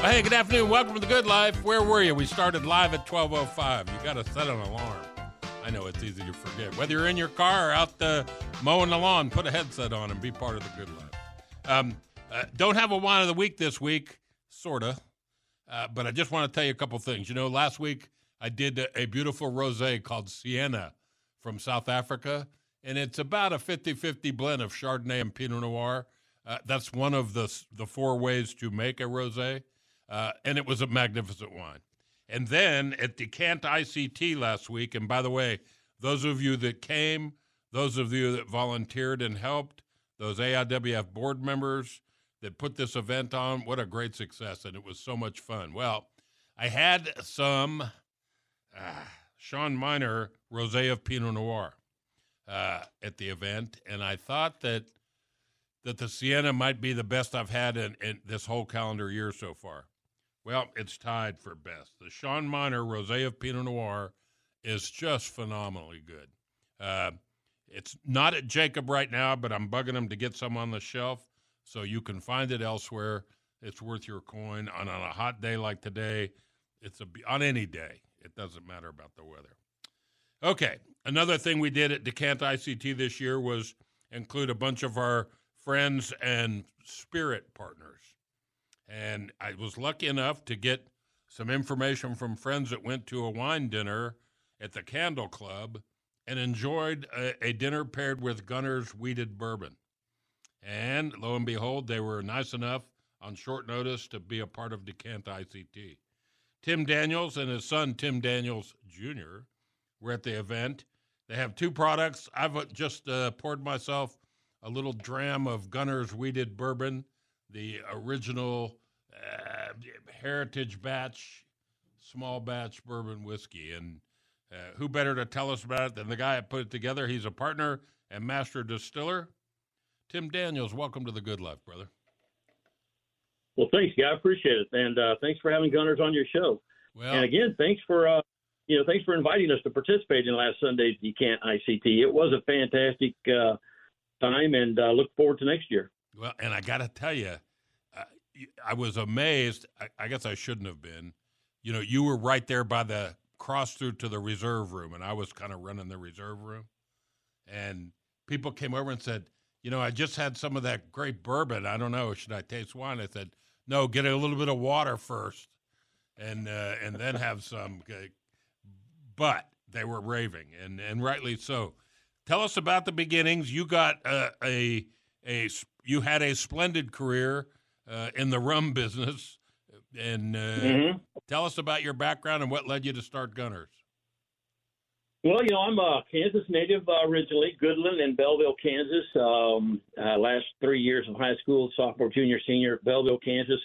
Hey, good afternoon. Welcome to the Good Life. Where were you? We started live at 12:05. You got to set an alarm. I know it's easy to forget. Whether you're in your car or out uh, mowing the lawn, put a headset on and be part of the Good Life. Um, uh, don't have a wine of the week this week, sorta. Uh, but I just want to tell you a couple things. You know, last week I did a, a beautiful rosé called Sienna from South Africa, and it's about a 50-50 blend of Chardonnay and Pinot Noir. Uh, that's one of the the four ways to make a rosé. Uh, and it was a magnificent wine. And then at Decant ICT last week, and by the way, those of you that came, those of you that volunteered and helped, those AIWF board members that put this event on, what a great success. And it was so much fun. Well, I had some uh, Sean Minor Rosé of Pinot Noir uh, at the event, and I thought that that the Sienna might be the best I've had in, in this whole calendar year so far. Well, it's tied for best. The Sean Minor Rosé of Pinot Noir is just phenomenally good. Uh, it's not at Jacob right now, but I'm bugging him to get some on the shelf so you can find it elsewhere. It's worth your coin. And on a hot day like today, it's a on any day. It doesn't matter about the weather. Okay, another thing we did at Decant ICT this year was include a bunch of our friends and spirit partners. And I was lucky enough to get some information from friends that went to a wine dinner at the Candle Club and enjoyed a, a dinner paired with Gunnar's Wheated Bourbon. And lo and behold, they were nice enough on short notice to be a part of Decant ICT. Tim Daniels and his son, Tim Daniels Jr., were at the event. They have two products. I've just uh, poured myself a little dram of Gunnar's Wheated Bourbon, the original uh, heritage batch, small batch bourbon whiskey. And uh, who better to tell us about it than the guy that put it together? He's a partner and master distiller. Tim Daniels, welcome to the Good Life, brother. Well, thanks, guy. I appreciate it, and uh, thanks for having Gunnar's on your show. Well, and again, thanks for uh, you know thanks for inviting us to participate in last Sunday's Decant ICT. It was a fantastic uh, time, and uh, look forward to next year. Well, and I got to tell you, uh, I was amazed. I, I guess I shouldn't have been. You know, you were right there by the cross through to the reserve room, and I was kind of running the reserve room, and people came over and said, you know, I just had some of that great bourbon. I don't know, should I taste wine? I said, no, get a little bit of water first, and uh, and then have some. But they were raving, and and rightly so. Tell us about the beginnings. You got uh, a a you had a splendid career uh, in the rum business, and uh, Mhm. tell us about your background and what led you to start Gunnar's. Well, you know, I'm a Kansas native uh, originally, Goodland in Belleville, Kansas. Um, uh, last three years of high school, sophomore, junior, senior, at Belleville, Kansas.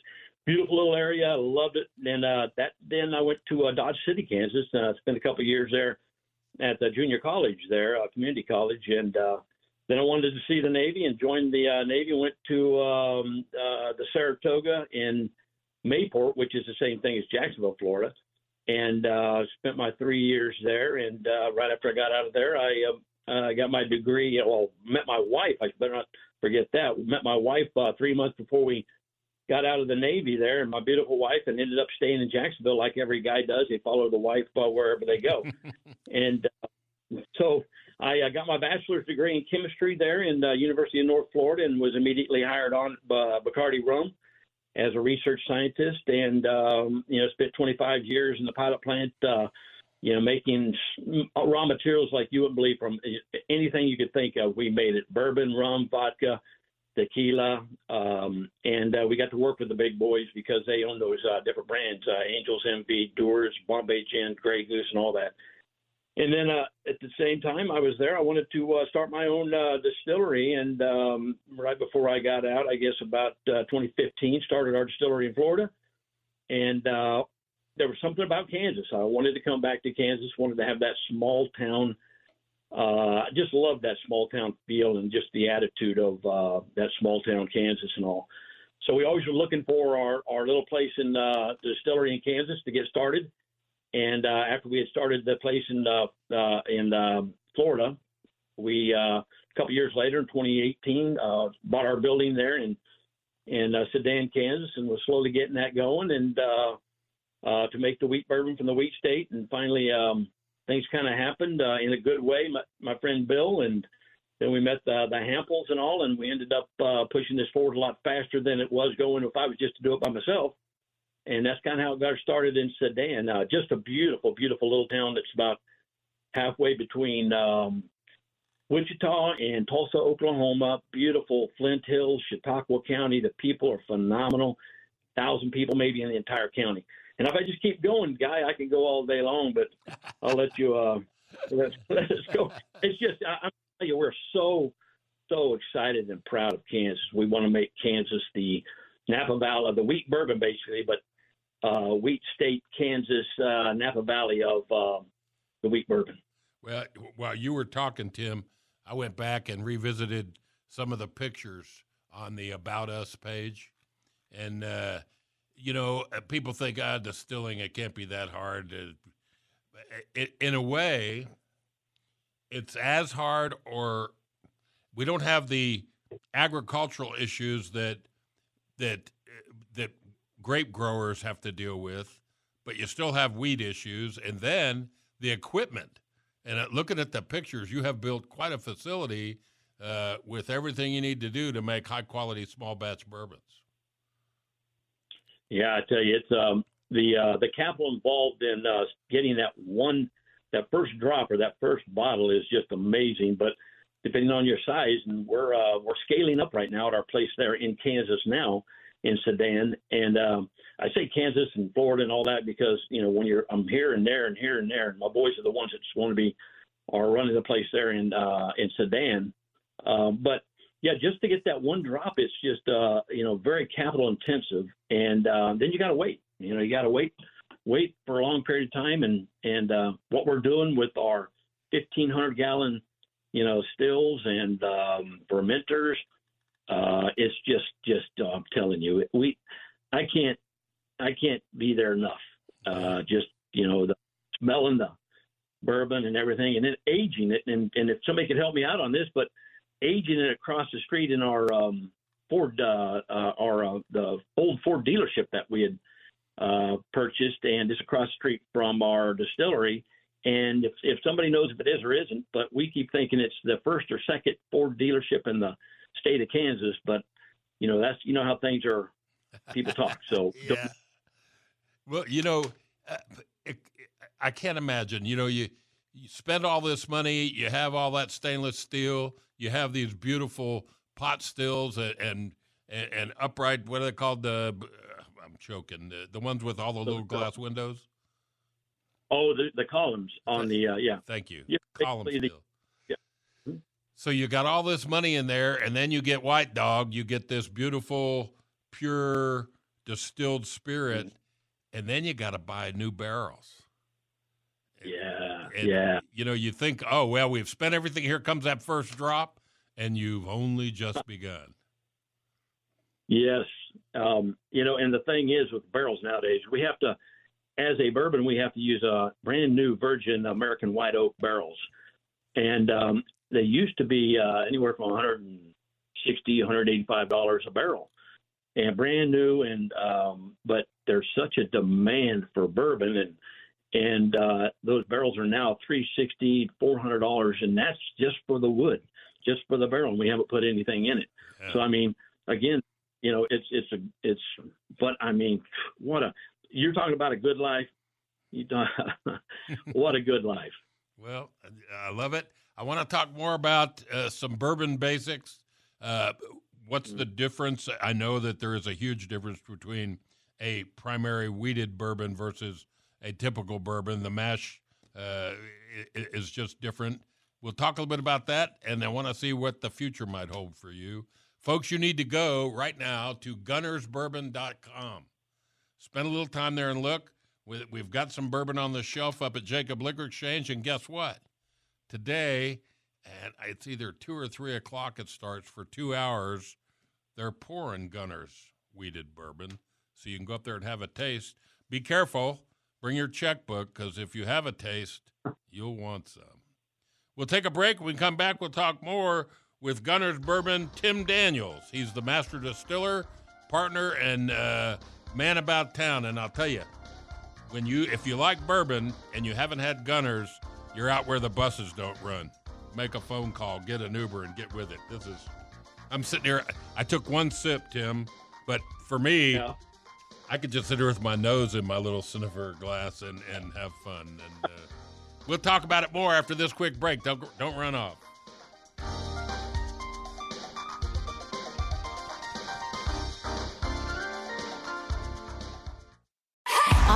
Beautiful little area, I loved it. And uh, that then I went to uh, Dodge City, Kansas. Uh, spent a couple years there at the junior college there, uh, community college, and uh, then I wanted to see the Navy and joined the uh, Navy. Went to um, uh, the Saratoga in Mayport, which is the same thing as Jacksonville, Florida and uh, spent my three years there. And uh, right after I got out of there, I uh, uh, got my degree. Well, met my wife. I better not forget that. We met my wife uh, three months before we got out of the Navy there, and my beautiful wife, and ended up staying in Jacksonville like every guy does. They follow the wife uh, wherever they go. and uh, so I uh, got my bachelor's degree in chemistry there in the uh, University of North Florida and was immediately hired on uh, Bacardi Rum as a research scientist and, um, you know, spent 25 years in the pilot plant, uh, you know, making raw materials like you wouldn't believe from anything you could think of. We made it bourbon, rum, vodka, tequila, um, and uh, we got to work with the big boys because they own those uh, different brands: uh, Angel's Envy, Dewar's, Bombay Gin, Grey Goose, and all that. And then uh, at the same time, I was there. I wanted to uh, start my own uh, distillery, and um, right before I got out, I guess about uh, 2015, started our distillery in Florida. And uh, there was something about Kansas. I wanted to come back to Kansas. Wanted to have that small town uh, I just love that small town feel and just the attitude of uh, that small town Kansas and all. So we always were looking for our, our little place in uh, the distillery in Kansas to get started. And uh, after we had started the place in uh, uh, in uh, Florida, we uh, a couple years later in 2018 uh, bought our building there in in uh, Sedan, Kansas, and was slowly getting that going and uh, uh, to make the wheat bourbon from the wheat state. And finally, um, things kind of happened uh, in a good way. My, my friend Bill and then we met the, the Hamples and all, and we ended up uh, pushing this forward a lot faster than it was going if I was just to do it by myself. And that's kind of how it got started in Sedan. Uh, just a beautiful, beautiful little town that's about halfway between um, Wichita and Tulsa, Oklahoma. Beautiful Flint Hills, Chautauqua County. The people are phenomenal. Thousand people maybe in the entire county. And if I just keep going, guy, I can go all day long, but I'll let you uh, let let us go. It's just I, I'm telling you, we're so so excited and proud of Kansas. We want to make Kansas the Napa Valley, the wheat bourbon, basically, but uh, wheat state, Kansas, uh, Napa Valley of uh, the wheat bourbon. Well, while you were talking, Tim, I went back and revisited some of the pictures on the About Us page, and uh, you know, uh, people think, ah, distilling, it can't be that hard. It, in a way, it's as hard, or we don't have the agricultural issues that that grape growers have to deal with, but you still have weed issues, and then the equipment. And uh, looking at the pictures, you have built quite a facility uh, with everything you need to do to make high quality small batch bourbons. Yeah, I tell you, it's um, the uh, the capital involved in uh, getting that one, that first drop or that first bottle is just amazing. But depending on your size, and we're uh, we're scaling up right now at our place there in Kansas now in Sedan, and um, I say Kansas and Florida and all that because you know when you're I'm here and there and here and there, and my boys are the ones that just want to be are running the place there in uh, in Sedan. Uh, but yeah, just to get that one drop, it's just uh, you know very capital intensive, and uh, then you got to wait. You know, you got to wait, wait for a long period of time, and and uh, what we're doing with our 1,500 gallon, you know, stills and um, fermenters, uh, it's just just uh, I'm telling you, we, I can't, I can't be there enough. Uh, just you know, the smelling the bourbon and everything, and then aging it, and and if somebody could help me out on this, but aging it across the street in our um, Ford, uh, uh, our uh, the old Ford dealership that we had uh, purchased, and it's across the street from our distillery. And if if somebody knows if it is or isn't, but we keep thinking it's the first or second Ford dealership in the state of Kansas. But you know that's you know how things are. People talk. So yeah. Well, you know, uh, it, I can't imagine. You know, you you spend all this money, you have all that stainless steel, you have these beautiful pot stills and and, and upright. What are they called? The I'm choking. The, the ones with all the little glass windows. Oh, the, the columns on the uh, yeah. Thank you. Yeah, Column the, yeah. So you got all this money in there, and then you get White Dog. You get this beautiful, pure distilled spirit, and then you got to buy new barrels. Yeah, and, yeah. You know, you think, oh well, we've spent everything. Here comes that first drop, and you've only just begun. Yes, um, you know, and the thing is with barrels nowadays, we have to, as a bourbon, we have to use a brand new virgin American white oak barrels, and um, they used to be uh, anywhere from 160 160 185 dollars a barrel and brand new and um but there's such a demand for bourbon and and uh those barrels are now 360 400 dollars and that's just for the wood just for the barrel and we haven't put anything in it Yeah. so i mean again you know it's it's a it's but i mean what a you're talking about a good life you don't, what a good life Well, I love it. I want to talk more about uh, some bourbon basics. Uh, what's the difference? I know that there is a huge difference between a primary wheated bourbon versus a typical bourbon. The mash uh, is just different. We'll talk a little bit about that, and I want to see what the future might hold for you. Folks, you need to go right now to gunnarsbourbon.com. Spend a little time there and look. We've got some bourbon on the shelf up at Jacob Liquor Exchange, and guess what? Today, and it's either two or three o'clock. It starts for two hours. They're pouring Gunnar's wheated bourbon, so you can go up there and have a taste. Be careful. Bring your checkbook because if you have a taste, you'll want some. We'll take a break. When we come back, we'll talk more with Gunnar's Bourbon Tim Daniels. He's the master distiller, partner, and uh, man about town. And I'll tell you, when you if you like bourbon and you haven't had Gunnar's, you're out where the buses don't run. Make a phone call, get an Uber, and get with it. This is. I'm sitting here. I took one sip, Tim, but for me, Yeah. I could just sit here with my nose in my little Cinnabar glass and, and have fun. And uh, we'll talk about it more after this quick break. Don't don't run off.